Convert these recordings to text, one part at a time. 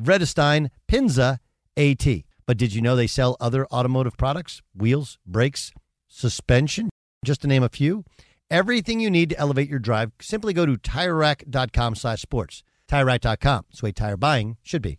Vredestein Pinza AT. But did you know they sell other automotive products? Wheels, brakes, suspension, just to name a few. Everything you need to elevate your drive, simply go to TireRack.com slash sports. TireRack.com. It's the way tire buying should be.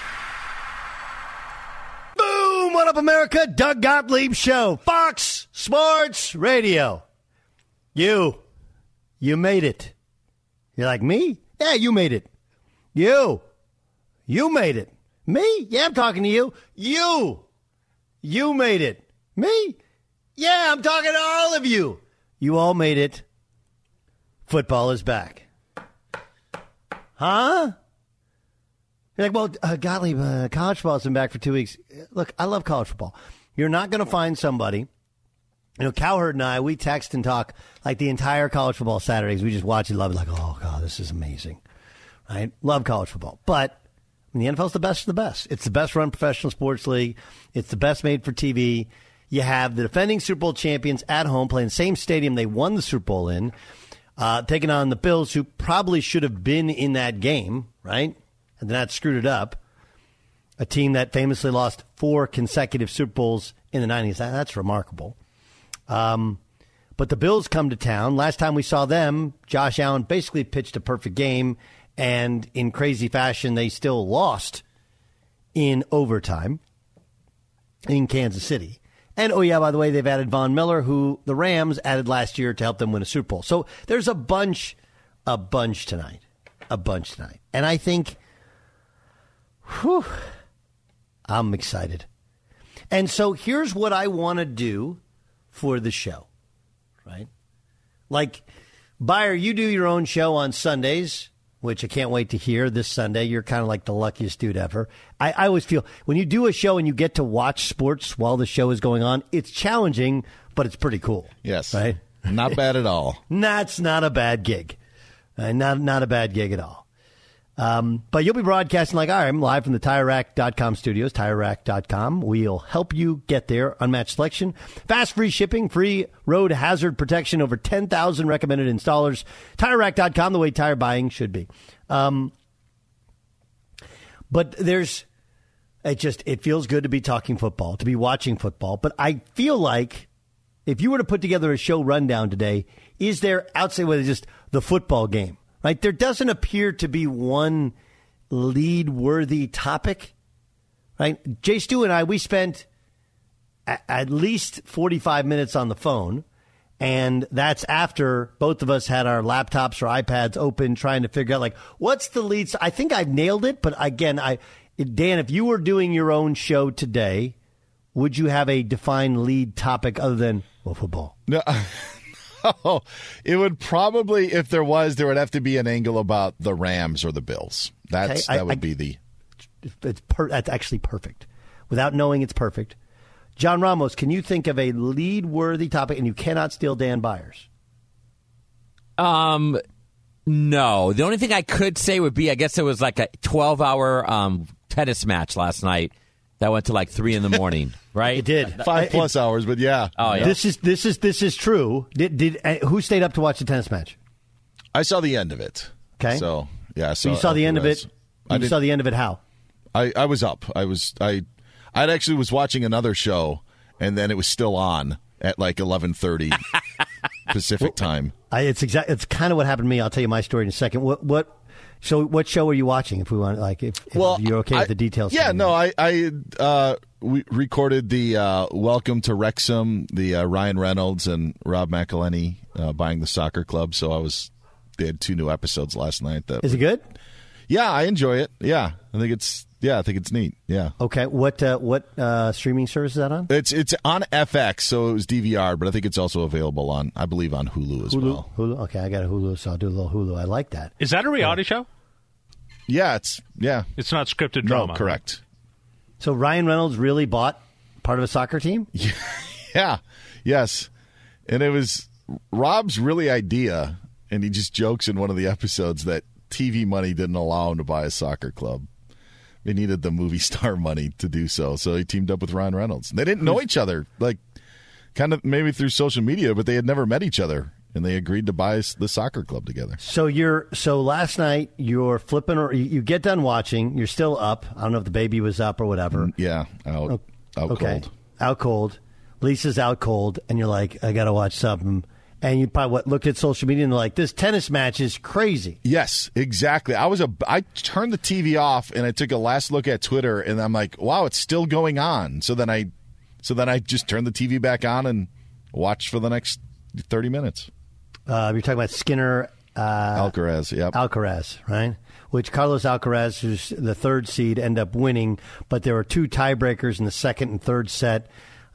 Boom! What up, America? Doug Gottlieb Show, Fox Sports Radio. You, you made it. You're like, me? Yeah, you made it. You, you made it. Me? Yeah, I'm talking to you. You, you made it. Me? Yeah, I'm talking to all of you. You all made it. Football is back. Huh? You're like, well, uh, uh, college football's been back for two weeks. Look, I love college football. You're not going to find somebody. You know, Cowherd and I, we text and talk like the entire college football Saturdays. We just watch and love it. Like, oh god, this is amazing, right? Love college football, but I mean, the NFL's the best of the best. It's the best run professional sports league. It's the best made for TV. You have the defending Super Bowl champions at home playing the same stadium they won the Super Bowl in, uh, taking on the Bills, who probably should have been in that game, right? And then that screwed it up. A team that famously lost four consecutive Super Bowls in the 90s. That, that's remarkable. Um, but the Bills come to town. Last time we saw them, Josh Allen basically pitched a perfect game, and in crazy fashion, they still lost in overtime in Kansas City. And oh, yeah, by the way, they've added Von Miller, who the Rams added last year to help them win a Super Bowl. So there's a bunch, a bunch tonight, a bunch tonight. And I think, whew, I'm excited. And so here's what I want to do for the show, right? Like, Beyer, you do your own show on Sundays, which I can't wait to hear this Sunday. You're kind of like the luckiest dude ever. I, I always feel when you do a show and you get to watch sports while the show is going on, it's challenging, but it's pretty cool. Yes. Right? Not bad at all. That's not a bad gig. Uh, not, not a bad gig at all. Um, but you'll be broadcasting like, I'm live from the TireRack.com studios, TireRack.com. We'll help you get there. Unmatched selection, fast free shipping, free road hazard protection, over 10,000 recommended installers. TireRack.com, the way tire buying should be. Um, but there's, it just, it feels good to be talking football, to be watching football. But I feel like if you were to put together a show rundown today, is there outside with just the football game? Right? There doesn't appear to be one lead worthy topic, right? Jay Stu and I, we spent a- at least 45 minutes on the phone. And that's after both of us had our laptops or iPads open trying to figure out, like, what's the lead? I think I've nailed it. But again, I, Dan, if you were doing your own show today, would you have a defined lead topic other than, well, football? No. Oh, it would probably, if there was, there would have to be an angle about the Rams or the Bills. That's Okay, I- that would I- be the. it's per, that's actually perfect. Without knowing it's perfect. John Ramos, can you think of a lead worthy topic and you cannot steal Dan Beyer's? Um, no. The only thing I could say would be, I guess it was like a 12 hour um, tennis match last night that went to like three in the morning, right? It did. Five I- plus hours, but yeah. Oh, yeah. This is this is this is true. Did did uh, who stayed up to watch the tennis match? I saw the end of it. Okay. So yeah, So so you saw the end of it. I, You saw the end of it. How? I I was up. I was I I actually was watching another show, and then it was still on at like eleven thirty Pacific time. I, it's exactly It's kind of what happened to me. I'll tell you my story in a second. What what? So what show were you watching? If we want, like, if, if Well, you're okay I- with the details. Yeah, no. I I uh, we recorded the uh, Welcome to Wrexham, the uh, Ryan Reynolds and Rob McElhenney uh, buying the soccer club. So I was they had two new episodes last night. That Is it good? yeah, I enjoy it. Yeah, I think it's yeah, I think it's neat. Yeah. Okay. What uh, what uh, streaming service is that on? It's it's on FX, so it was DVR, but I think it's also available on, I believe, on Hulu as well. Hulu. Okay, I got a Hulu, so I'll do a little Hulu. I like that. Is that a reality show? Yeah, it's yeah. It's not scripted No, drama. correct. So Ryan Reynolds really bought part of a soccer team. Yeah, yes, and it was Rob's really idea, and he just jokes in one of the episodes that TV money didn't allow him to buy a soccer club. They needed the movie star money to do so, so he teamed up with Ryan Reynolds. They didn't know each other, like kind of maybe through social media, but they had never met each other, and they agreed to buy the soccer club together. So you're so last night you're flipping or you, get done watching. You're still up. I don't know if the baby was up or whatever. Mm, yeah, out out okay, cold. out cold. Lisa's out cold, and you're like, I got to watch something. And you probably what looked at social media and like, this tennis match is crazy. Yes, exactly. I was a I turned the TV off and I took a last look at Twitter and I'm like, wow, it's still going on. So then I so then I just turned the TV back on and watched for the next 30 minutes. Uh, you're talking about Sinner uh, Alcaraz, yep. Alcaraz, right? Which Carlos Alcaraz, who's the third seed, end up winning, but there were two tiebreakers in the second and third set.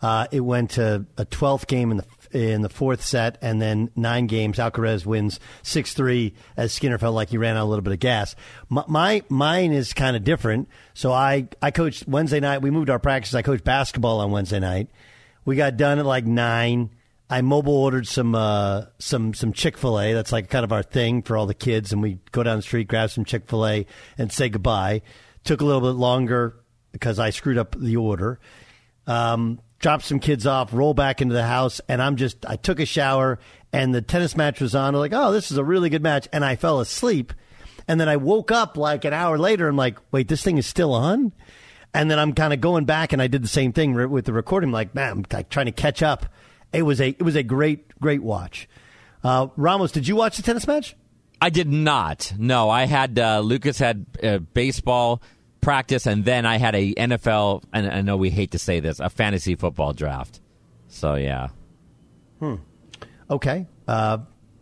Uh, it went to a 12th game in the in the fourth set, and then nine games. Alcaraz wins six three, as Sinner felt like he ran out a little bit of gas. My, my mine is kind of different. So I I coached Wednesday night. We moved our practice. I coached basketball on Wednesday night. We got done at like nine. I mobile ordered some uh, some some Chick Fil A. That's like kind of our thing for all the kids, and we go down the street, grab some Chick Fil A, and say goodbye. Took a little bit longer because I screwed up the order. Um, dropped some kids off, roll back into the house, and I'm just I took a shower, and the tennis match was on. I'm like, oh, this is a really good match, and I fell asleep, and then I woke up like an hour later. I'm like, wait, this thing is still on. And then I'm kind of going back, and I did the same thing re- with the recording. I'm like, man, I'm like, trying to catch up. It was a it was a great great watch. Uh, Ramos, did you watch the tennis match? I did not. No, I had uh, Lucas had uh, baseball practice, and then I had a NFL. And I know we hate to say this, a fantasy football draft. So yeah, Hmm. Okay, uh,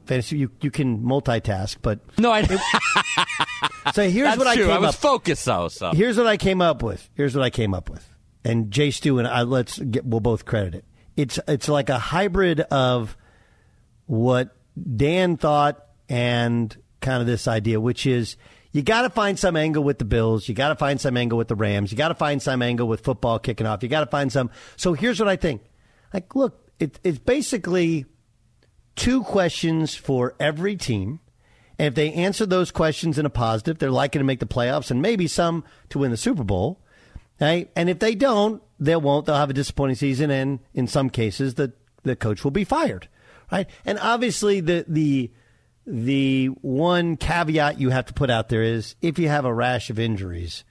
fantasy. You you can multitask, but no, I. so here's That's what I true. came I was up. focused though. So Here's what I came up with. Here's what I came up with. And Jay Stu and I let's get we'll both credit it. It's it's like a hybrid of what Dan thought and kind of this idea, which is you got to find some angle with the Bills. You got to find some angle with the Rams. You got to find some angle with football kicking off. You got to find some. So here's what I think. Like, look, it, it's basically two questions for every team. And if they answer those questions in a positive, they're likely to make the playoffs and maybe some to win the Super Bowl. Right? And if they don't, they won't. They'll have a disappointing season, and in some cases, the the coach will be fired. Right? And obviously, the the the one caveat you have to put out there is if you have a rash of injuries,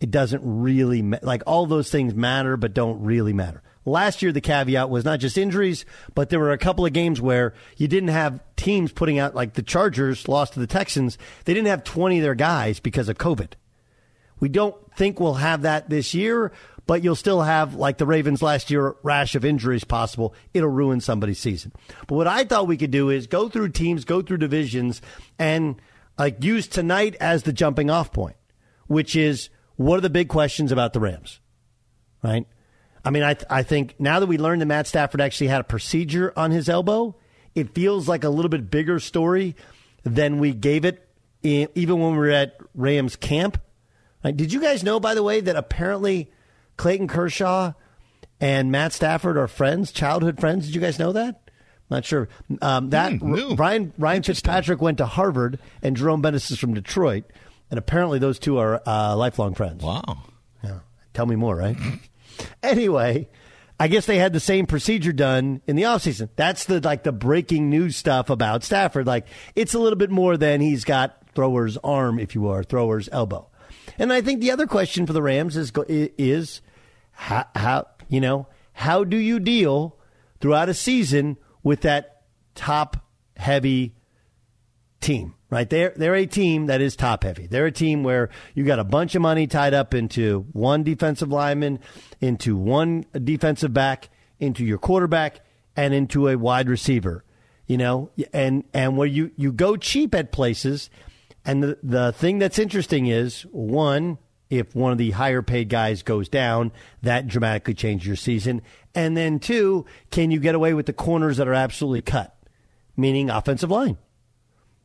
it doesn't really ma- like all those things matter, but don't really matter. Last year, the caveat was not just injuries, but there were a couple of games where you didn't have teams putting out, like the Chargers lost to the Texans. They didn't have 20 of their guys because of COVID. We don't think we'll have that this year, but you'll still have, like the Ravens last year, rash of injuries possible. It'll ruin somebody's season. But what I thought we could do is go through teams, go through divisions, and like use tonight as the jumping off point, which is what are the big questions about the Rams, right? I mean, I, th- I think now that we learned that Matt Stafford actually had a procedure on his elbow, it feels like a little bit bigger story than we gave it in, even when we were at Rams camp. Right? Did you guys know, by the way, that apparently Clayton Kershaw and Matt Stafford are friends, childhood friends? Did you guys know that? Not sure. Um, that Mm, Ryan Ryan Fitzpatrick went to Harvard, and Jerome Bettis is from Detroit, and apparently those two are uh, lifelong friends. Wow. Yeah. Tell me more, right? anyway, I guess they had the same procedure done in the offseason. That's the like the breaking news stuff about Stafford. Like it's a little bit more than he's got thrower's arm, if you are, thrower's elbow. And I think the other question for the Rams is is how, how you know how do you deal throughout a season with that top heavy team, right? They're, they're a team that is top heavy. They're a team where you got a bunch of money tied up into one defensive lineman, into one defensive back, into your quarterback, and into a wide receiver, you know, and, and where you, you go cheap at places. And the, the thing that's interesting is one, if one of the higher paid guys goes down, that dramatically changes your season. And then two, can you get away with the corners that are absolutely cut? Meaning offensive line.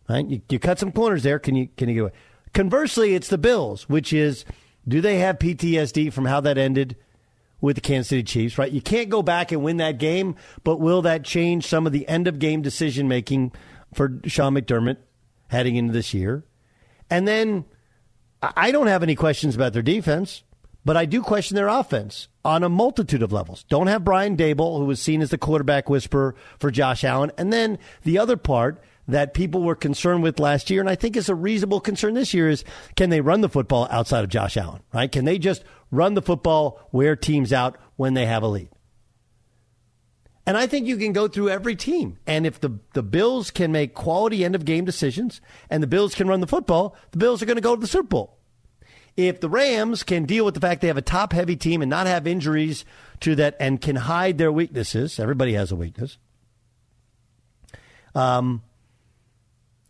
Right? You, you cut some corners there. Can you can you get away? Conversely, it's the Bills, which is do they have PTSD from how that ended with the Kansas City Chiefs? Right? You can't go back and win that game, but will that change some of the end of game decision making for Sean McDermott heading into this year? And then I don't have any questions about their defense, but I do question their offense on a multitude of levels. Don't have Brian Daboll, who was seen as the quarterback whisperer for Josh Allen. And then the other part that people were concerned with last year, and I think is a reasonable concern this year, is can they run the football outside of Josh Allen, right? Can they just run the football, wear teams out when they have a lead? And I think you can go through every team. And if the, the Bills can make quality end of game decisions and the Bills can run the football, the Bills are going to go to the Super Bowl. If the Rams can deal with the fact they have a top heavy team and not have injuries to that and can hide their weaknesses, everybody has a weakness. Um,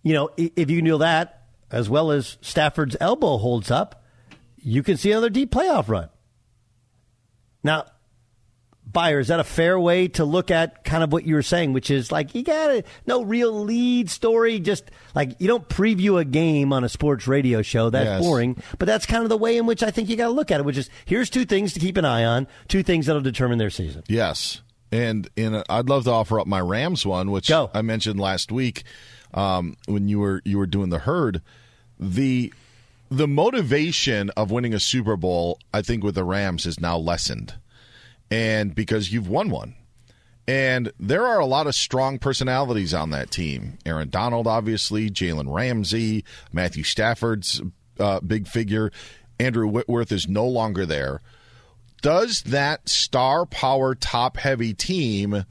you know, if you do that, as well as Stafford's elbow holds up, you can see another deep playoff run. Now, Beyer, is that a fair way to look at kind of what you were saying, which is like you got to no real lead story, just like you don't preview a game on a sports radio show. That's Yes. boring. But that's kind of the way in which I think you got to look at it, which is here's two things to keep an eye on, two things that'll determine their season. Yes, and and I'd love to offer up my Rams one, which Go. I mentioned last week um, when you were you were doing the herd. The the motivation of winning a Super Bowl, I think, with the Rams is now lessened, and because you've won one. And there are a lot of strong personalities on that team. Aaron Donald, obviously, Jalen Ramsey, Matthew Stafford's uh, big figure. Andrew Whitworth is no longer there does that star power top heavy team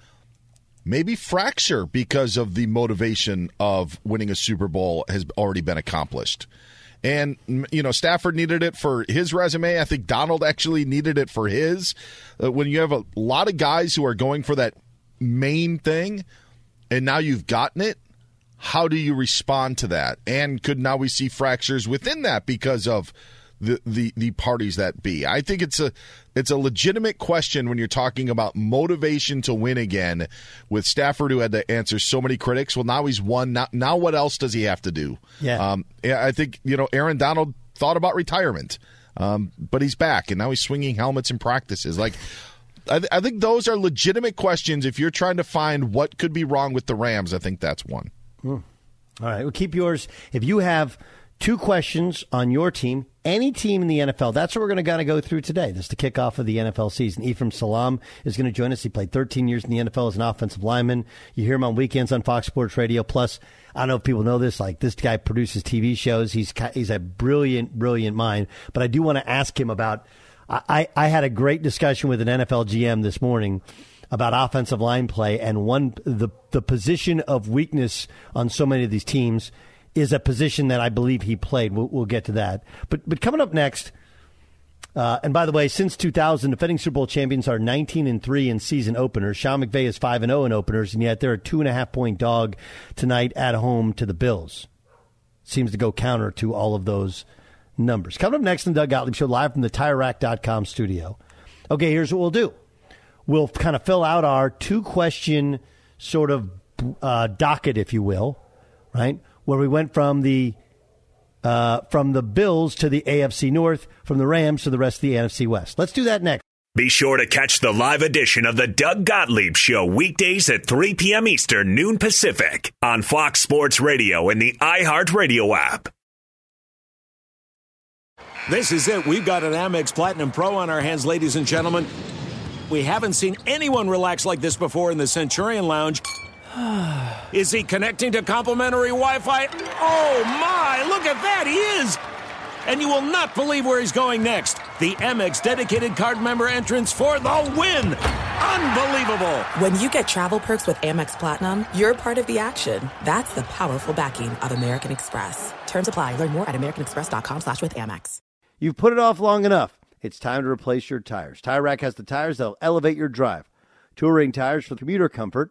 maybe fracture because of the motivation of winning a Super Bowl has already been accomplished? And, you know, Stafford needed it for his resume. I think Donald actually needed it for his. Uh, when you have a lot of guys who are going for that main thing and now you've gotten it, how do you respond to that? And could now we see fractures within that because of the, the the parties that be. I think it's a it's a legitimate question when you're talking about motivation to win again with Stafford who had to answer so many critics. Well, now he's won. Now, now what else does he have to do? Yeah. Um, I think you know Aaron Donald thought about retirement, um, but he's back and now he's swinging helmets in practices. Like. I, th- I think those are legitimate questions. If you're trying to find what could be wrong with the Rams, I think that's one. All right, we'll keep yours. If you have two questions on your team, any team in the NFL, that's what we're going to kind of go through today. This is the kickoff of the NFL season. Ephraim Salaam is going to join us. He played 13 years in the NFL as an offensive lineman. You hear him on weekends on Fox Sports Radio. Plus, I don't know if people know this, like this guy produces TV shows. He's he's a brilliant, brilliant mind. But I do want to ask him about. I, I had a great discussion with an NFL GM this morning about offensive line play and one the the position of weakness on so many of these teams is a position that I believe he played. We'll, we'll get to that. But but coming up next, uh, and by the way, since 2000, defending Super Bowl champions are 19 and three in season openers. Sean McVay is five and zero in openers, and yet they're a two and a half point dog tonight at home to the Bills. Seems to go counter to all of those numbers. Coming up next in the Doug Gottlieb Show, live from the TireRack.com studio. Okay, here's what we'll do. We'll kind of fill out our two question sort of uh, docket, if you will, right? Where we went from the uh, from the Bills to the AFC North, from the Rams to the rest of the NFC West. Let's do that next. Be sure to catch the live edition of the Doug Gottlieb Show weekdays at 3 p.m. Eastern, noon Pacific on Fox Sports Radio and the iHeartRadio app. This is it. We've got an Amex Platinum Pro on our hands, ladies and gentlemen. We haven't seen anyone relax like this before in the Centurion Lounge. Is he connecting to complimentary Wi Fi? Oh my, look at that, he is! And you will not believe where he's going next. The Amex dedicated card member entrance for the win! Unbelievable! When you get travel perks with Amex Platinum, you're part of the action. That's the powerful backing of American Express. Terms apply. Learn more at americanexpress.com slash with Amex. You've put it off long enough. It's time to replace your tires. Tire Rack has the tires that'll elevate your drive. Touring tires for commuter comfort,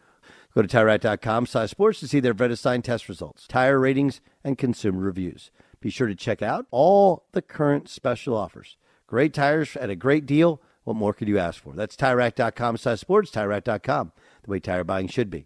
Go to TireRack.com slash sports to see their Vredestein test results, tire ratings, and consumer reviews. Be sure to check out all the current special offers. Great tires at a great deal. What more could you ask for? That's TireRack.com slash sports, TireRack.com, the way tire buying should be.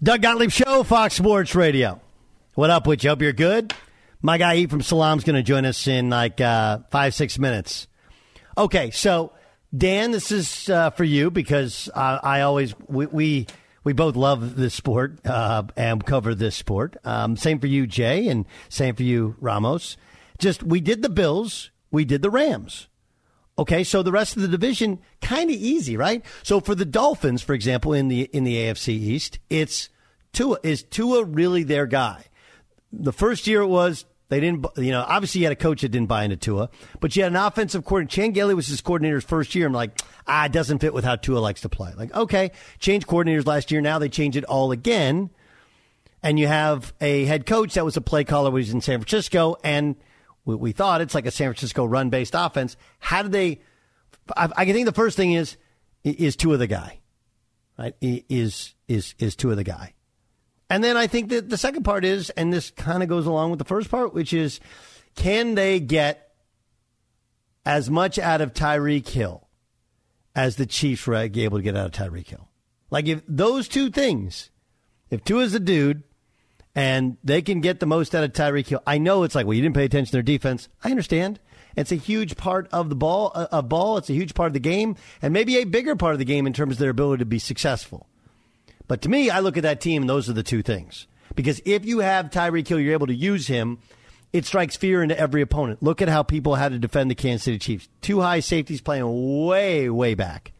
Doug Gottlieb Show, Fox Sports Radio. What up, with you? Hope you're good. My guy E from Salam's going to join us in like uh, five, six minutes. Okay, so Dan, this is uh, for you because uh, I always we, we, we both love this sport uh, and cover this sport. Um, same for you, Jay, and same for you, Ramos. Just we did the Bills, we did the Rams. Okay, so the rest of the division kind of easy, right? So for the Dolphins, for example, in the in the AFC East, it's Tua. Is Tua really their guy? The first year it was they didn't, you know, obviously you had a coach that didn't buy into Tua, but you had an offensive coordinator. Chan was his coordinator's first year. I'm like, ah, it doesn't fit with how Tua likes to play. Like, okay, change coordinators last year. Now they change it all again. And you have a head coach that was a play caller when he was in San Francisco. And we, we thought it's like a San Francisco run based offense. How did they, I, I think the first thing is, is Tua the guy, right? Is, is, is Tua the guy? And then I think that the second part is, and this kind of goes along with the first part, which is can they get as much out of Tyreek Hill as the Chiefs were able to get out of Tyreek Hill? Like if those Tua things, if two is a dude and they can get the most out of Tyreek Hill, I know it's like, well, you didn't pay attention to their defense. I understand. It's a huge part of the ball, uh, of ball. It's a huge part of the game, and maybe a bigger part of the game in terms of their ability to be successful. But to me, I look at that team, and those are the two things. Because if you have Tyreek Hill, you're able to use him. It strikes fear into every opponent. Look at how people had to defend the Kansas City Chiefs. Two high safeties playing way, way back,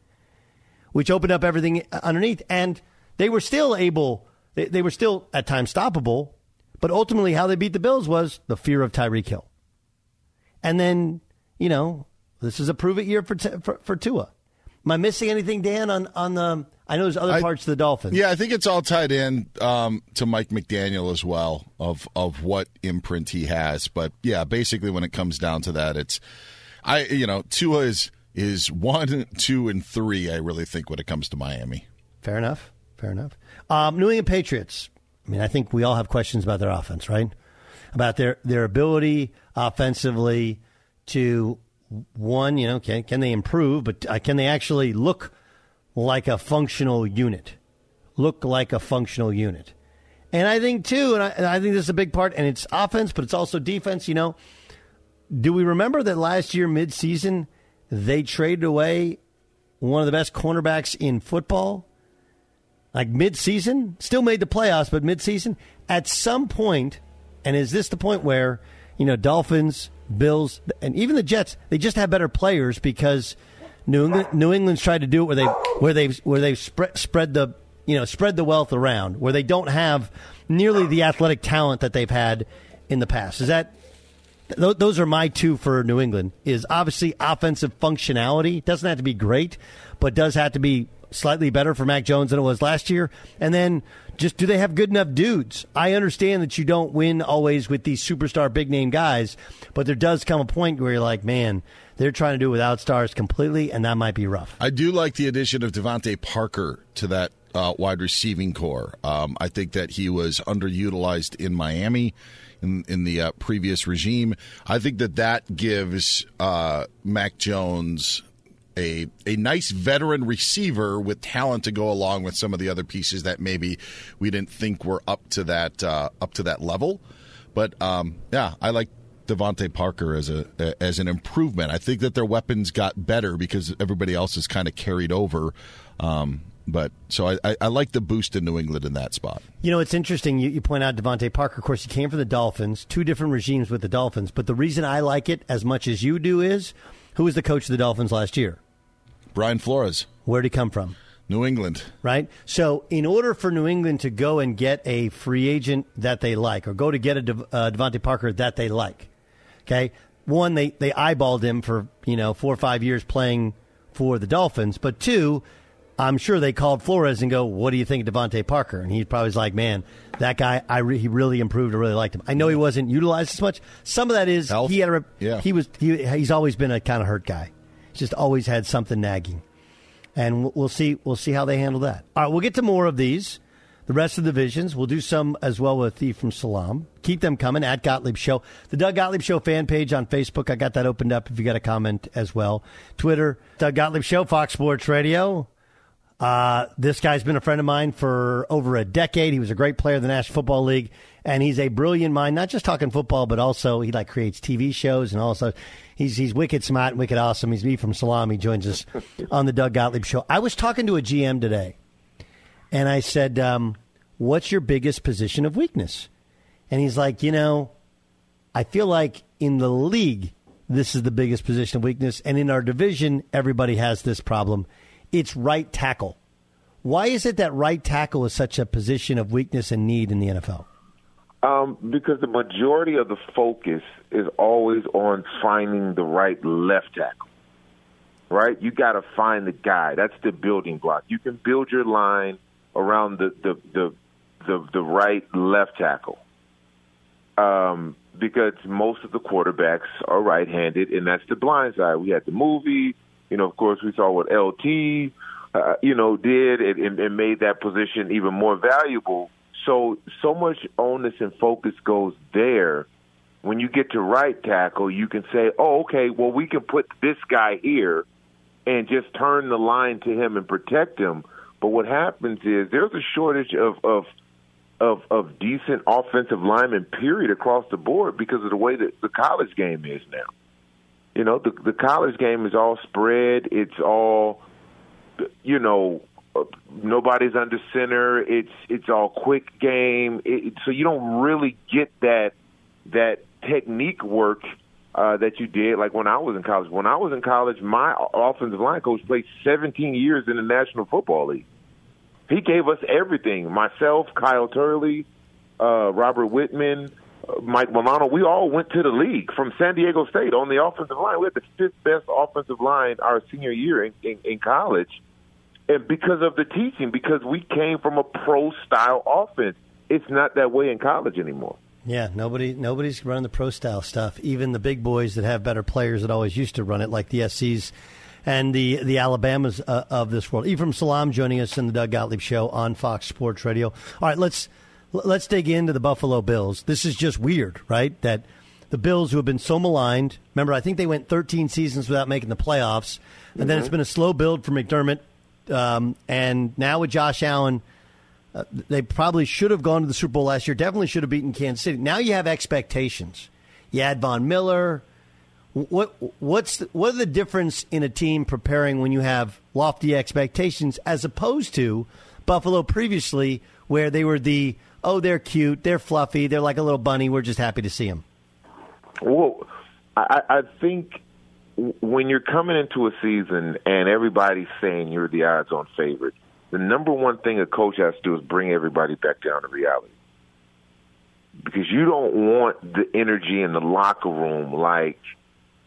which opened up everything underneath. And they were still able, they, they were still at times stoppable. But ultimately, how they beat the Bills was the fear of Tyreek Hill. And then, you know, this is a prove it year for, for, for Tua. Am I missing anything, Dan, on, on the I know there's other I, parts of the Dolphins. Yeah, I think it's all tied in um, to Mike McDaniel as well of of what imprint he has. But yeah, basically when it comes down to that, it's I you know Tua is is one, two, and three. I really think when it comes to Miami. Fair enough. Fair enough. Um, New England Patriots. I mean, I think we all have questions about their offense, right? About their their ability offensively to one, you know, can can they improve, but uh, can they actually look like a functional unit, look like a functional unit. And I think, too, and I, and I think this is a big part, and it's offense, but it's also defense. You know, do we remember that last year, midseason, they traded away one of the best cornerbacks in football? Like midseason, still made the playoffs, but midseason. At some point, and is this the point where, you know, Dolphins, Bills, and even the Jets, they just have better players because New England, New England's tried to do it where they where they where they spread spread the you know spread the wealth around where they don't have nearly the athletic talent that they've had in the past. Is that th- those are my two for New England? Is obviously offensive functionality doesn't have to be great, but does have to be slightly better for Mac Jones than it was last year, and then just do they have good enough dudes? I understand that you don't win always with these superstar big name guys, but there does come a point where you're like, man, they're trying to do without stars completely, and that might be rough. I do like the addition of DeVante Parker to that uh, wide receiving core. Um, I think that he was underutilized in Miami in, in the uh, previous regime. I think that that gives uh, Mac Jones a a nice veteran receiver with talent to go along with some of the other pieces that maybe we didn't think were up to that uh, up to that level. But um, yeah, I like DeVante Parker as a as an improvement. I think that their weapons got better because everybody else is kind of carried over. Um, but so I, I, I like the boost in New England in that spot. You know, it's interesting. You, you point out DeVante Parker. Of course, he came from the Dolphins, two different regimes with the Dolphins. But the reason I like it as much as you do is who was the coach of the Dolphins last year? Brian Flores. Where did he come from? New England. Right? So, in order for New England to go and get a free agent that they like, or go to get a De- uh, DeVante Parker that they like, okay, one, they, they eyeballed him for, you know, four or five years playing for the Dolphins. But two, I'm sure they called Flores and go, "What do you think of DeVante Parker?" And he probably was like, "Man, that guy, I re- he really improved. I really liked him. I know he wasn't utilized as much. Some of that is Health? he had a, Yeah. he was he, he's always been a kind of hurt guy. Just always had something nagging, and we'll- see we'll see how they handle that. All right, we'll get to more of these. The rest of the divisions, we'll do some as well with Ephraim Salaam. Keep them coming at Gottlieb Show. The Doug Gottlieb Show fan page on Facebook, I got that opened up if you got a comment as well. Twitter, Doug Gottlieb Show, Fox Sports Radio. Uh, this guy's been a friend of mine for over a decade. He was a great player in the National Football League, and he's a brilliant mind. Not just talking football, but also he like creates TV shows and also he's he's wicked smart and wicked awesome. He's me from Salaam. He joins us on the Doug Gottlieb Show. I was talking to a GM today, and I said, um, "What's your biggest position of weakness?" And he's like, "You know, I feel like in the league, this is the biggest position of weakness, and in our division, everybody has this problem." It's right tackle. Why is it that right tackle is such a position of weakness and need in the NFL? Um, because the majority of the focus is always on finding the right left tackle. Right? You got to find the guy. That's the building block. You can build your line around the the the the, the right left tackle. Um, because most of the quarterbacks are right-handed, and that's the blind side. We had the movie. You know, of course, we saw what LT, uh, you know, did and, and, and made that position even more valuable. So, so much onus and focus goes there. When you get to right tackle, you can say, "Oh, okay, well, we can put this guy here and just turn the line to him and protect him." But what happens is there's a shortage of of of, of decent offensive linemen, period, across the board because of the way that the college game is now. You know, the the college game is all spread. It's all, you know, uh, nobody's under center. It's it's all quick game. It, so you don't really get that that technique work uh, that you did. Like when I was in college. When I was in college, my offensive line coach played 17 years in the National Football League. He gave us everything. Myself, Kyle Turley, uh, Robert Whitman. Mike Milano, we all went to the league from San Diego State on the offensive line. We had the fifth best offensive line our senior year in, in, in college. And because of the teaching, because we came from a pro style offense, it's not that way in college anymore. Yeah, nobody nobody's running the pro style stuff. Even the big boys that have better players that always used to run it, like the SCs and the the Alabamas uh, of this world. Ephraim Salaam joining us in the Doug Gottlieb Show on Fox Sports Radio. All right, let's let's dig into the Buffalo Bills. This is just weird, right? That the Bills, who have been so maligned, remember, I think they went 13 seasons without making the playoffs, and mm-hmm. then it's been a slow build for McDermott, um, and now with Josh Allen. Uh, they probably should have gone to the Super Bowl last year. Definitely should have beaten Kansas City. Now you have expectations. You had Von Miller. What what's the, what are the difference in a team preparing when you have lofty expectations as opposed to Buffalo previously, where they were the oh, they're cute, they're fluffy, they're like a little bunny. We're just happy to see them. Well, I, I think when you're coming into a season and everybody's saying you're the odds-on favorite, the number one thing a coach has to do is bring everybody back down to reality. Because you don't want the energy in the locker room like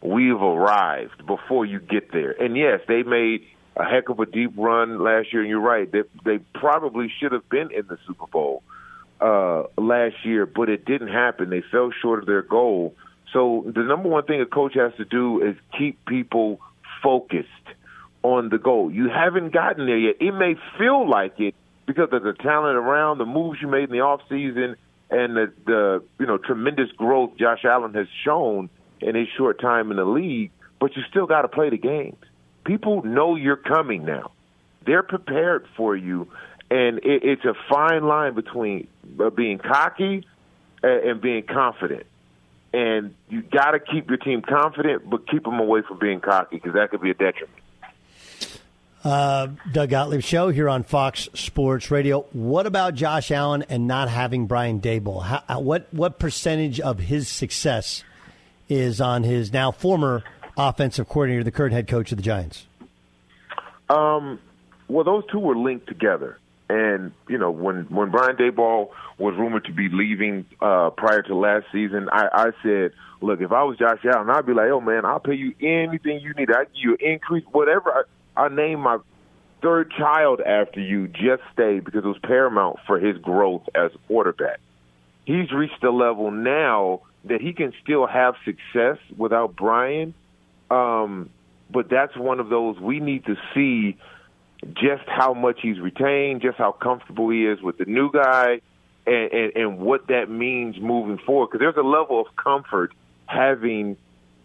we've arrived before you get there. And yes, they made a heck of a deep run last year, and you're right. They, they probably should have been in the Super Bowl uh, last year, but it didn't happen. They fell short of their goal. So the number one thing a coach has to do is keep people focused on the goal. You haven't gotten there yet. It may feel like it because of the talent around, the moves you made in the off season, and the, the you know tremendous growth Josh Allen has shown in his short time in the league. But you still got to play the games. People know you're coming now. They're prepared for you, and it, it's a fine line between uh, being cocky and, and being confident. And you got to keep your team confident, but keep them away from being cocky because that could be a detriment. Uh, Doug Gottlieb Show here on Fox Sports Radio. What about Josh Allen and not having Brian Daboll? How, what what percentage of his success is on his now former offensive coordinator, the current head coach of the Giants? Um, well, those two were linked together. And you know, when when Brian Daboll was rumored to be leaving uh, prior to last season, I, I said, "Look, if I was Josh Allen, I'd be like, oh man, I'll pay you anything you need. I give you increase, whatever. I, I name my third child after you. Just stay because it was paramount for his growth as a quarterback. He's reached a level now that he can still have success without Brian. Um, but that's one of those we need to see just how much he's retained, just how comfortable he is with the new guy, and, and, and what that means moving forward. Because there's a level of comfort having,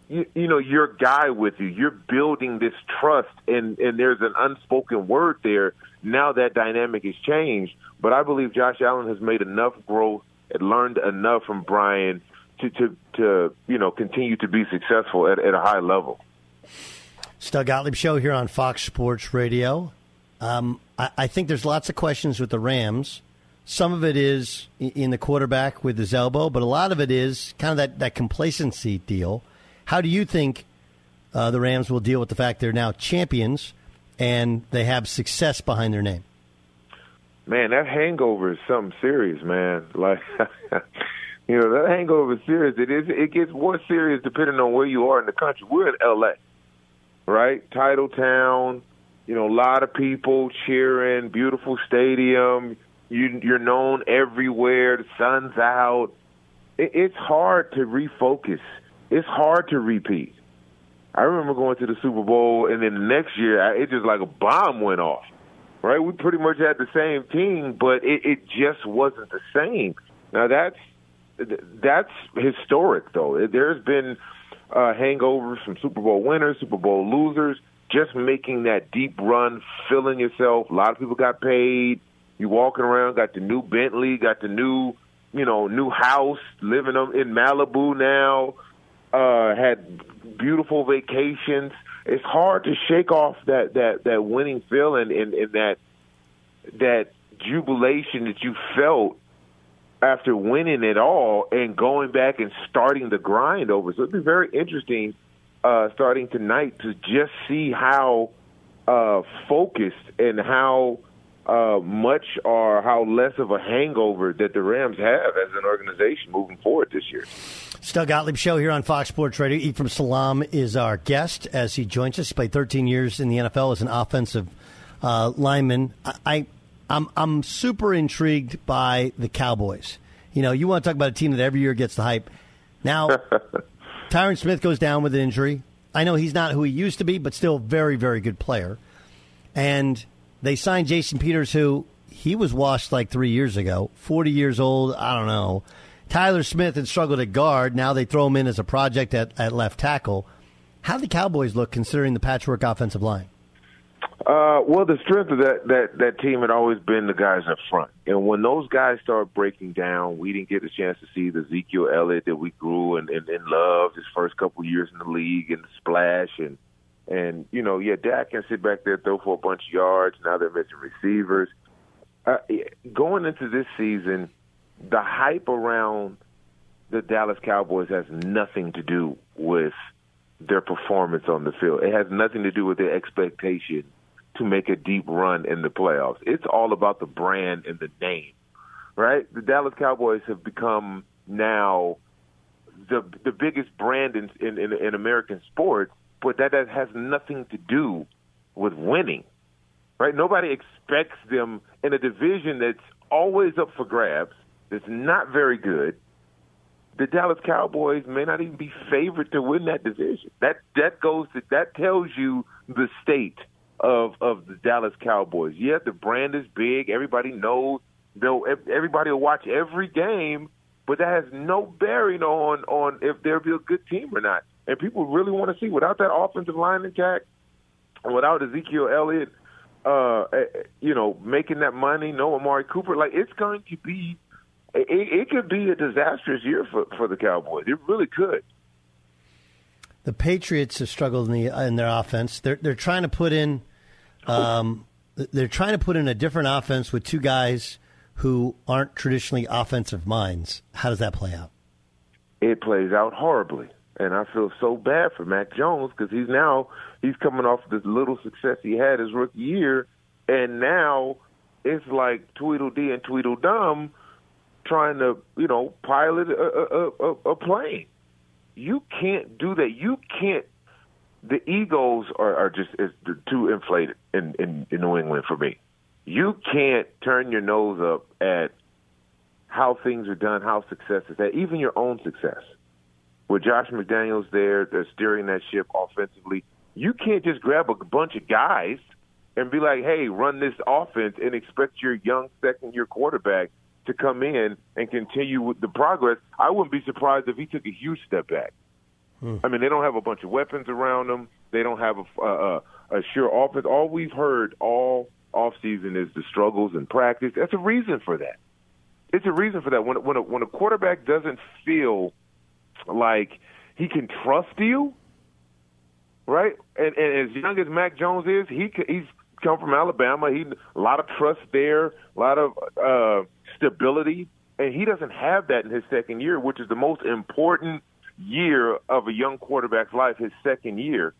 you, you know, your guy with you. You're building this trust, and, and there's an unspoken word there. Now that dynamic has changed. But I believe Josh Allen has made enough growth and learned enough from Brian to, to, to you know, continue to be successful at, at a high level. Doug Gottlieb Show here on Fox Sports Radio. Um, I, I, think there's lots of questions with the Rams. Some of it is in the quarterback with his elbow, but a lot of it is kind of that, that complacency deal. How do you think uh, the Rams will deal with the fact they're now champions and they have success behind their name? Man, that hangover is something serious, man. Like, you know, that hangover is serious. It is. It gets more serious depending on where you are in the country. We're in L.A., right? Title town you know, a lot of people cheering, beautiful stadium. You, you're known everywhere. The sun's out. It, it's hard to refocus. It's hard to repeat. I remember going to the Super Bowl, and then the next year, it just like a bomb went off. Right? We pretty much had the same team, but it, it just wasn't the same. Now that's that's historic, though. There's been uh, hangovers from Super Bowl winners, Super Bowl losers just making that deep run, filling yourself. A lot of people got paid. You walking around, got the new Bentley, got the new, you know, new house, living in Malibu now. Uh, had beautiful vacations. It's hard to shake off that that that winning feeling and, and that that jubilation that you felt after winning it all and going back and starting the grind over. So it'd be very interesting uh, starting tonight to just see how uh, focused and how uh, much or how less of a hangover that the Rams have as an organization moving forward this year. Doug Gottlieb Show here on Fox Sports Radio. Ephraim Salaam is our guest as he joins us. He played 13 years in the NFL as an offensive uh, lineman. I, I, I'm, I'm super intrigued by the Cowboys. You know, you want to talk about a team that every year gets the hype. Now, Tyron Smith goes down with an injury. I know he's not who he used to be, but still very, very good player. And they signed Jason Peters, who he was washed like three years ago, 40 years old. I don't know. Tyler Smith had struggled at guard. Now they throw him in as a project at, at left tackle. How do the Cowboys look considering the patchwork offensive line? Uh, well, the strength of that, that that team had always been the guys up front, and when those guys start breaking down, we didn't get a chance to see the Ezekiel Elliott that we grew and, and, and loved his first couple years in the league and the splash and and you know, yeah, Dak can sit back there throw for a bunch of yards. Now they're missing receivers. Uh, going into this season, the hype around the Dallas Cowboys has nothing to do with their performance on the field. It has nothing to do with their expectation to make a deep run in the playoffs. It's all about the brand and the name, right? The Dallas Cowboys have become now the the biggest brand in in, in, in American sports, but that, that has nothing to do with winning, right? Nobody expects them in a division that's always up for grabs, that's not very good, the Dallas Cowboys may not even be favored to win that division. That that goes to that tells you the state of of the Dallas Cowboys. Yeah, the brand is big. Everybody knows. They'll everybody will watch every game, but that has no bearing on on if they'll be a good team or not. And people really want to see without that offensive line intact, and without Ezekiel Elliott, uh, eh, eh, you know, making that money, no Amari Cooper, like it's going to be it, it could be a disastrous year for, for the Cowboys. It really could. The Patriots have struggled in, the, in their offense. They're they're trying to put in Um, they're trying to put in a different offense with two guys who aren't traditionally offensive minds. How does that play out? It plays out horribly. And I feel so bad for Mac Jones because he's now he's coming off this little success he had his rookie year, and now it's like Tweedledee and Tweedledum trying to you know pilot a, a, a, a plane. You can't do that. You can't. The egos are, are just is too inflated in, in in New England for me. You can't turn your nose up at how things are done, how success is that, even your own success with Josh McDaniels there, they're steering that ship offensively. You can't just grab a bunch of guys and be like, "Hey, run this offense," and expect your young second-year quarterback to come in and continue with the progress. I wouldn't be surprised if he took a huge step back. Hmm. I mean, they don't have a bunch of weapons around them. They don't have a, a, a sure offense. All we've heard all offseason is the struggles in practice. That's a reason for that. It's a reason for that. When when a, when a quarterback doesn't feel like he can trust you, right? And, and as young as Mac Jones is, he he's come from Alabama. He a lot of trust there, a lot of uh, stability, and he doesn't have that in his second year, which is the most important year of a young quarterback's life. His second year,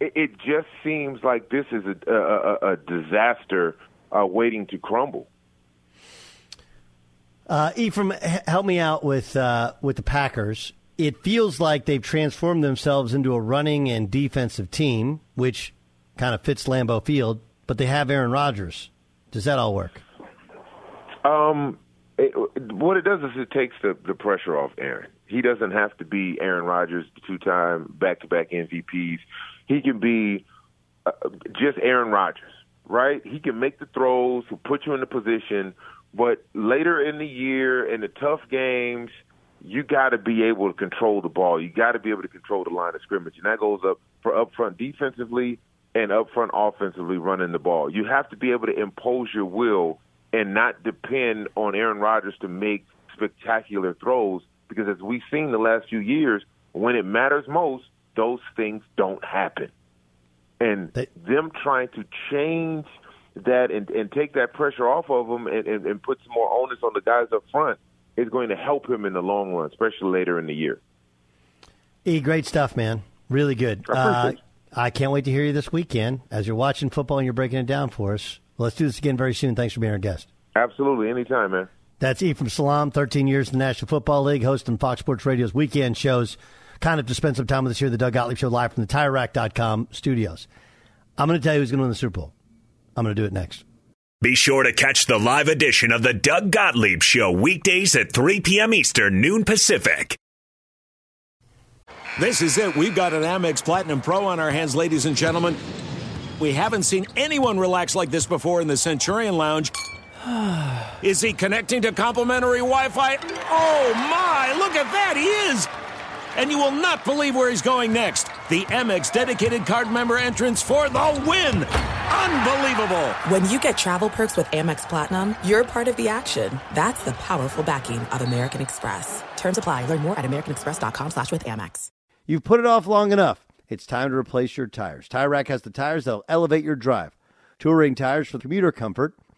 it, it just seems like this is a, a, a disaster uh, waiting to crumble. Uh, Ephraim, help me out with uh, with the Packers it feels like they've transformed themselves into a running and defensive team, which kind of fits Lambeau Field, but they have Aaron Rodgers. Does that all work? Um, it, what it does is it takes the, the pressure off Aaron. He doesn't have to be Aaron Rodgers, two-time back-to-back MVPs. He can be uh, just Aaron Rodgers, right? He can make the throws, put you in the position, but later in the year, in the tough games – you got to be able to control the ball. You got to be able to control the line of scrimmage, and that goes up for up front defensively and up front offensively running the ball. You have to be able to impose your will and not depend on Aaron Rodgers to make spectacular throws because as we've seen the last few years, when it matters most, those things don't happen. And they, them trying to change that and, and take that pressure off of them and, and, and put some more onus on the guys up front – is going to help him in the long run, especially later in the year. E, great stuff, man. Really good. I, uh, I can't wait to hear you this weekend as you're watching football and you're breaking it down for us. Well, let's do this again very soon. Thanks for being our guest. Absolutely. Anytime, man. That's Ephraim Salaam, 13 years in the National Football League, hosting Fox Sports Radio's weekend shows. Kind of to spend some time with us here, the Doug Gottlieb Show, live from the TireRack.com studios. I'm going to tell you who's going to win the Super Bowl. I'm going to do it next. Be sure to catch the live edition of the Doug Gottlieb Show weekdays at 3 p.m. Eastern, noon Pacific. This is it. We've got an Amex Platinum Pro on our hands, ladies and gentlemen. We haven't seen anyone relax like this before in the Centurion Lounge. Is he connecting to complimentary Wi Fi? Oh, my! Look at that! He is! and you will not believe where he's going next. The Amex dedicated card member entrance for the win. Unbelievable. When you get travel perks with Amex Platinum, you're part of the action. That's the powerful backing of American Express. Terms apply. Learn more at americanexpress.com slash with Amex. You've put it off long enough. It's time to replace your tires. Tire Rack has the tires that'll elevate your drive. Touring tires for commuter comfort,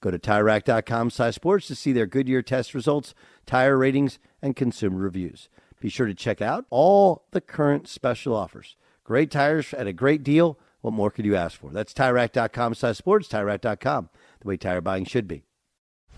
Go to TireRack.com sports to see their Goodyear test results, tire ratings, and consumer reviews. Be sure to check out all the current special offers. Great tires at a great deal. What more could you ask for? That's TireRack.com sports, TireRack.com, the way tire buying should be.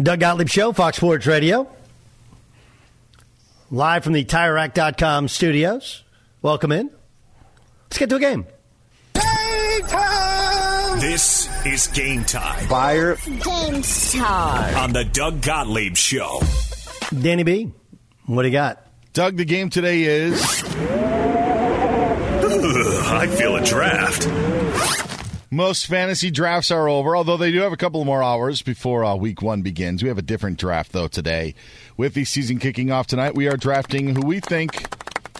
Doug Gottlieb Show, Fox Sports Radio. Live from the TireRack.com studios. Welcome in. Let's get to a game. Game time! This is game time. Fire. Game time. On the Doug Gottlieb Show. Danny B, what do you got? Doug, the game today is. I feel a draft. Most fantasy drafts are over, although they do have a couple more hours before uh, week one begins. We have a different draft, though, today. With the season kicking off tonight, we are drafting who we think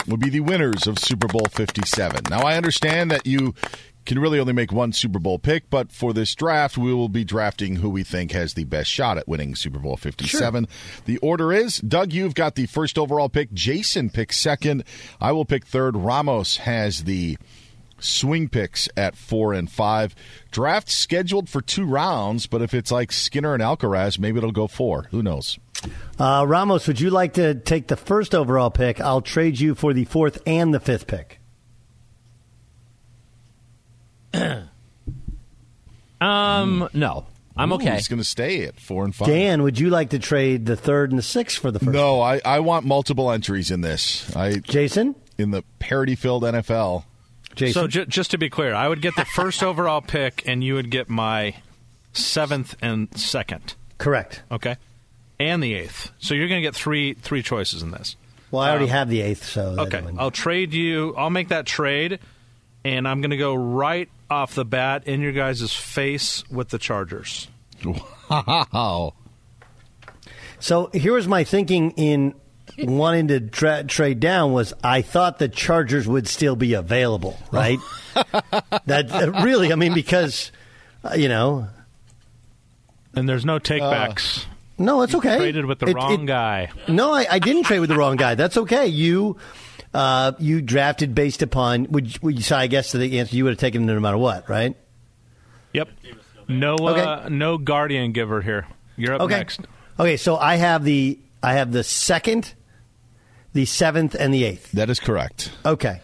will be the winners of Super Bowl 57. Now, I understand that you can really only make one Super Bowl pick, but for this draft, we will be drafting who we think has the best shot at winning Super Bowl 57. Sure. The order is Doug, you've got the first overall pick. Jason picks second. I will pick third. Ramos has the swing picks at four and five. Draft scheduled for two rounds, but if it's like Sinner and Alcaraz, maybe it'll go four. Who knows? Uh, Ramos, would you like to take the first overall pick? I'll trade you for the fourth and the fifth pick. um, no. I'm okay. He's going to stay at four and five. Dan, would you like to trade the third and the sixth for the first? No, I, I want multiple entries in this. I Jason in the parity-filled NFL. Jason? So j- just to be clear, I would get the first overall pick, and you would get my seventh and second. Correct. Okay, and the eighth. So you're going to get three three choices in this. Well, I already Um, have the eighth, so Okay, would- I'll trade you. I'll make that trade, and I'm going to go right off the bat in your guys' face with the Chargers. Wow. So here was my thinking in wanting to tra- trade down was I thought the Chargers would still be available, right? that uh, really, I mean, because uh, you know, And there's no takebacks. No, it's You okay. Traded with the It- wrong it- guy. No, I, I didn't trade with the wrong guy. That's okay. You uh, you drafted based upon. Would, would you, so I guess the answer you would have taken no matter what, right? Yep. No, uh, no guardian giver here. You're up okay. next. Okay, so I have the I have the second, the seventh, and the eighth. That is correct. Okay,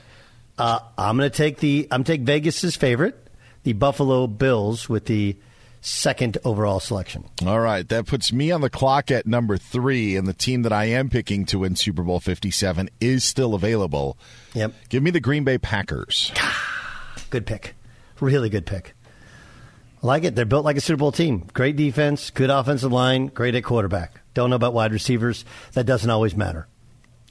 uh, I'm going to take the I'm take Vegas's favorite, the Buffalo Bills, with the second overall selection. All right, that puts me on the clock at number three, and the team that I am picking to win Super Bowl 57 is still available. Yep. Give me the Green Bay Packers. Good pick, really good pick. I like it. They're built like a Super Bowl team. Great defense, good offensive line, great at quarterback. Don't know about wide receivers. That doesn't always matter.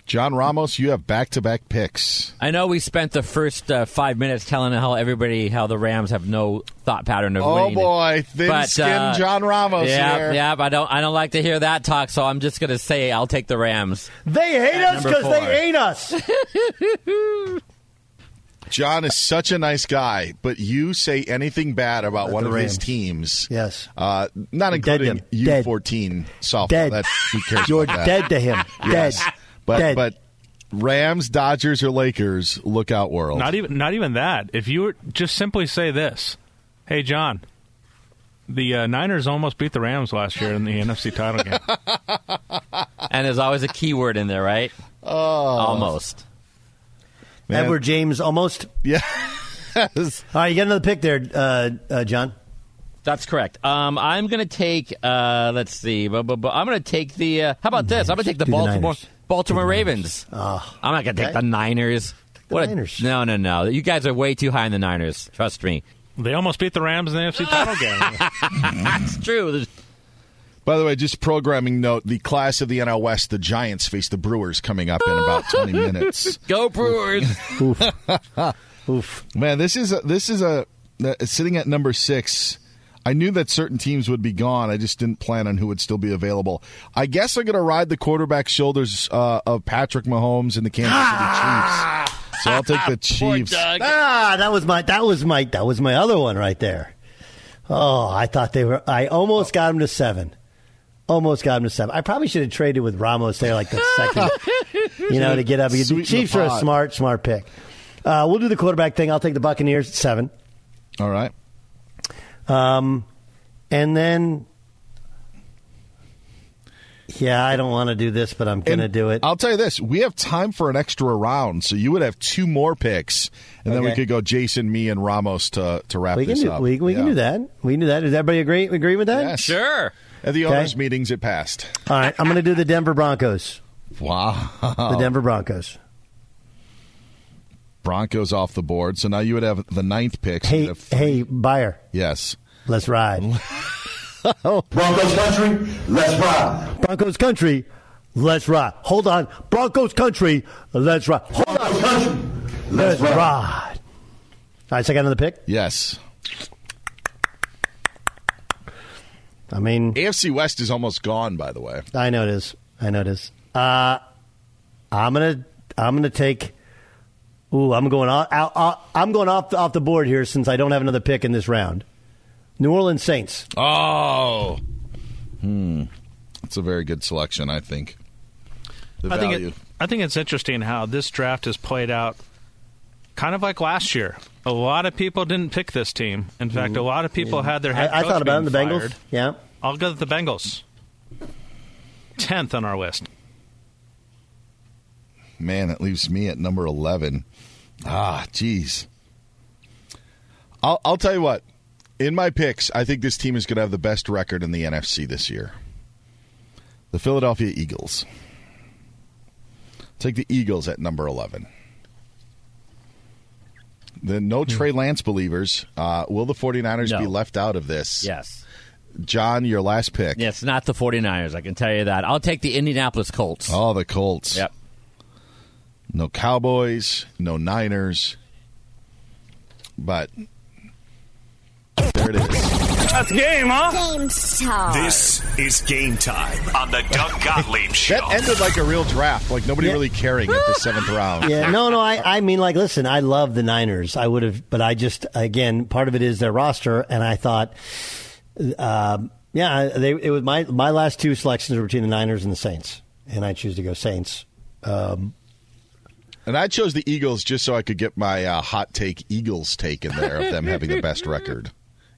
John Ramos, you have back to back picks. I know we spent the first uh, five minutes telling how everybody how the Rams have no thought pattern of Oh, winning. boy, But, uh, thin-skinned John Ramos Yeah, here. yeah. I don't. I don't like to hear that talk. So I'm just going to say I'll take the Rams. They hate us because they ain't us. John is such a nice guy, but you say anything bad about one the of his teams. Yes. Uh, not including him. U14 softball. Dead. That, who cares You're about that? dead to him. Yes. Dead. But, Dead. but Rams, Dodgers, or Lakers, look out world. Not even not even that. If you were just simply say this, "Hey John, the uh, Niners almost beat the Rams last year in the NFC title game." And there's always a keyword in there, right? Oh. Almost. Man. Edward James Olmos. Yeah. All right, you got another pick there, uh, uh, John. That's correct. Um, I'm going to take. Uh, let's see. Bu- bu- bu- I'm going to take the. Uh, how about this? I'm going to take the Baltimore. the Baltimore Niners. Baltimore Ravens. I'm not going to take okay. the Niners. the What a- no, no, no. You guys are way too high in the Niners. Trust me. They almost beat the Rams in the NFC title game. That's true. There's- By the way, just programming note: the class of the NL West, the Giants face the Brewers coming up in about 20 minutes. Go Brewers. Oof. Man, this is a, this is a uh, sitting at number six. I knew that certain teams would be gone. I just didn't plan on who would still be available. I guess I'm going to ride the quarterback shoulders uh, of Patrick Mahomes and the Kansas City Chiefs. So I'll take the Chiefs. Ah, that was my that was my that was my other one right there. Oh, I thought they were. I almost got him to seven. Almost got him to seven. I probably should have traded with Ramos there like the second, you know, to get up. The Sweeten the Chiefs are a smart, smart pick. Uh, we'll do the quarterback thing. I'll take the Buccaneers at seven. All right. Um, and then, yeah, I don't want to do this, but I'm going to do it. I'll tell you this: we have time for an extra round, so you would have two more picks, and then we could go Jason, me, and Ramos to to wrap we can this do up. we, we can do that. We can do that. Does everybody agree agree with that? Yes. Sure. At the Okay. owners' meetings, it passed. All right, I'm going to do the Denver Broncos. Wow. The Denver Broncos. Broncos off the board. So now you would have the ninth pick. Hey, you'd hey, Beyer, yes. let's ride. Broncos country, let's ride. Broncos country, let's ride. Hold on, Broncos country, let's ride. Hold on, Country, let's let's ride. ride. All right, so I got another pick. Yes. I mean, AFC West is almost gone, by the way. I know it is. I know it is. Uh, I'm gonna I'm gonna take. Ooh, I'm going off. out- out- I'm going off off the board here since I don't have another pick in this round. New Orleans Saints. Oh. Hmm. That's a very good selection, I think. The I think value. it, I think it's interesting how this draft has played out, kind of like last year. A lot of people didn't pick this team. In fact, a lot of people had their head I, I coach thought about it, the being Bengals. fired. Yeah. I'll go with the Bengals. Tenth on our list. Man, that leaves me at number 11. Ah, jeez. I'll, I'll tell you what. In my picks, I think this team is going to have the best record in the NFC this year. The Philadelphia Eagles. Take the Eagles at number 11. The no Hmm. Trey Lance believers. Uh, will the 49ers No. be left out of this? Yes. John, your last pick. Yes, not the 49ers. I can tell you that. I'll take the Indianapolis Colts. Oh, the Colts. Yep. No Cowboys, no Niners. But there it is. That's game, huh? Game time. This is game time on the Doug Gottlieb Show. That ended like a real draft, like nobody Yeah. really caring at the seventh round. Yeah, no, no. I, I mean, like, listen, I love the Niners. I would have, but I just, again, part of it is their roster, and I thought, um, Yeah, they, it was my my last two selections were between the Niners and the Saints, and I choose to go Saints. Um, And I chose the Eagles just so I could get my uh, hot take Eagles take in there of them having the best record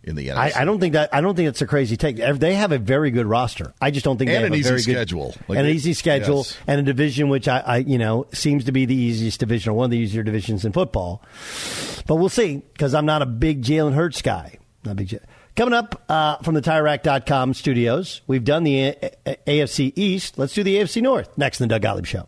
in the NFC. I, I don't think that I don't think it's a crazy take. They have a very good roster. I just don't think And they have an a easy very schedule. good Like and an easy schedule yes. and a division which I, I you know seems to be the easiest division or one of the easier divisions in football. But we'll see because I'm not a big Jalen Hurts guy. Not big. Ja- Coming up uh, from the TireRack.com studios, we've done the A- A- AFC East. Let's do the AFC North next in the Doug Gottlieb Show.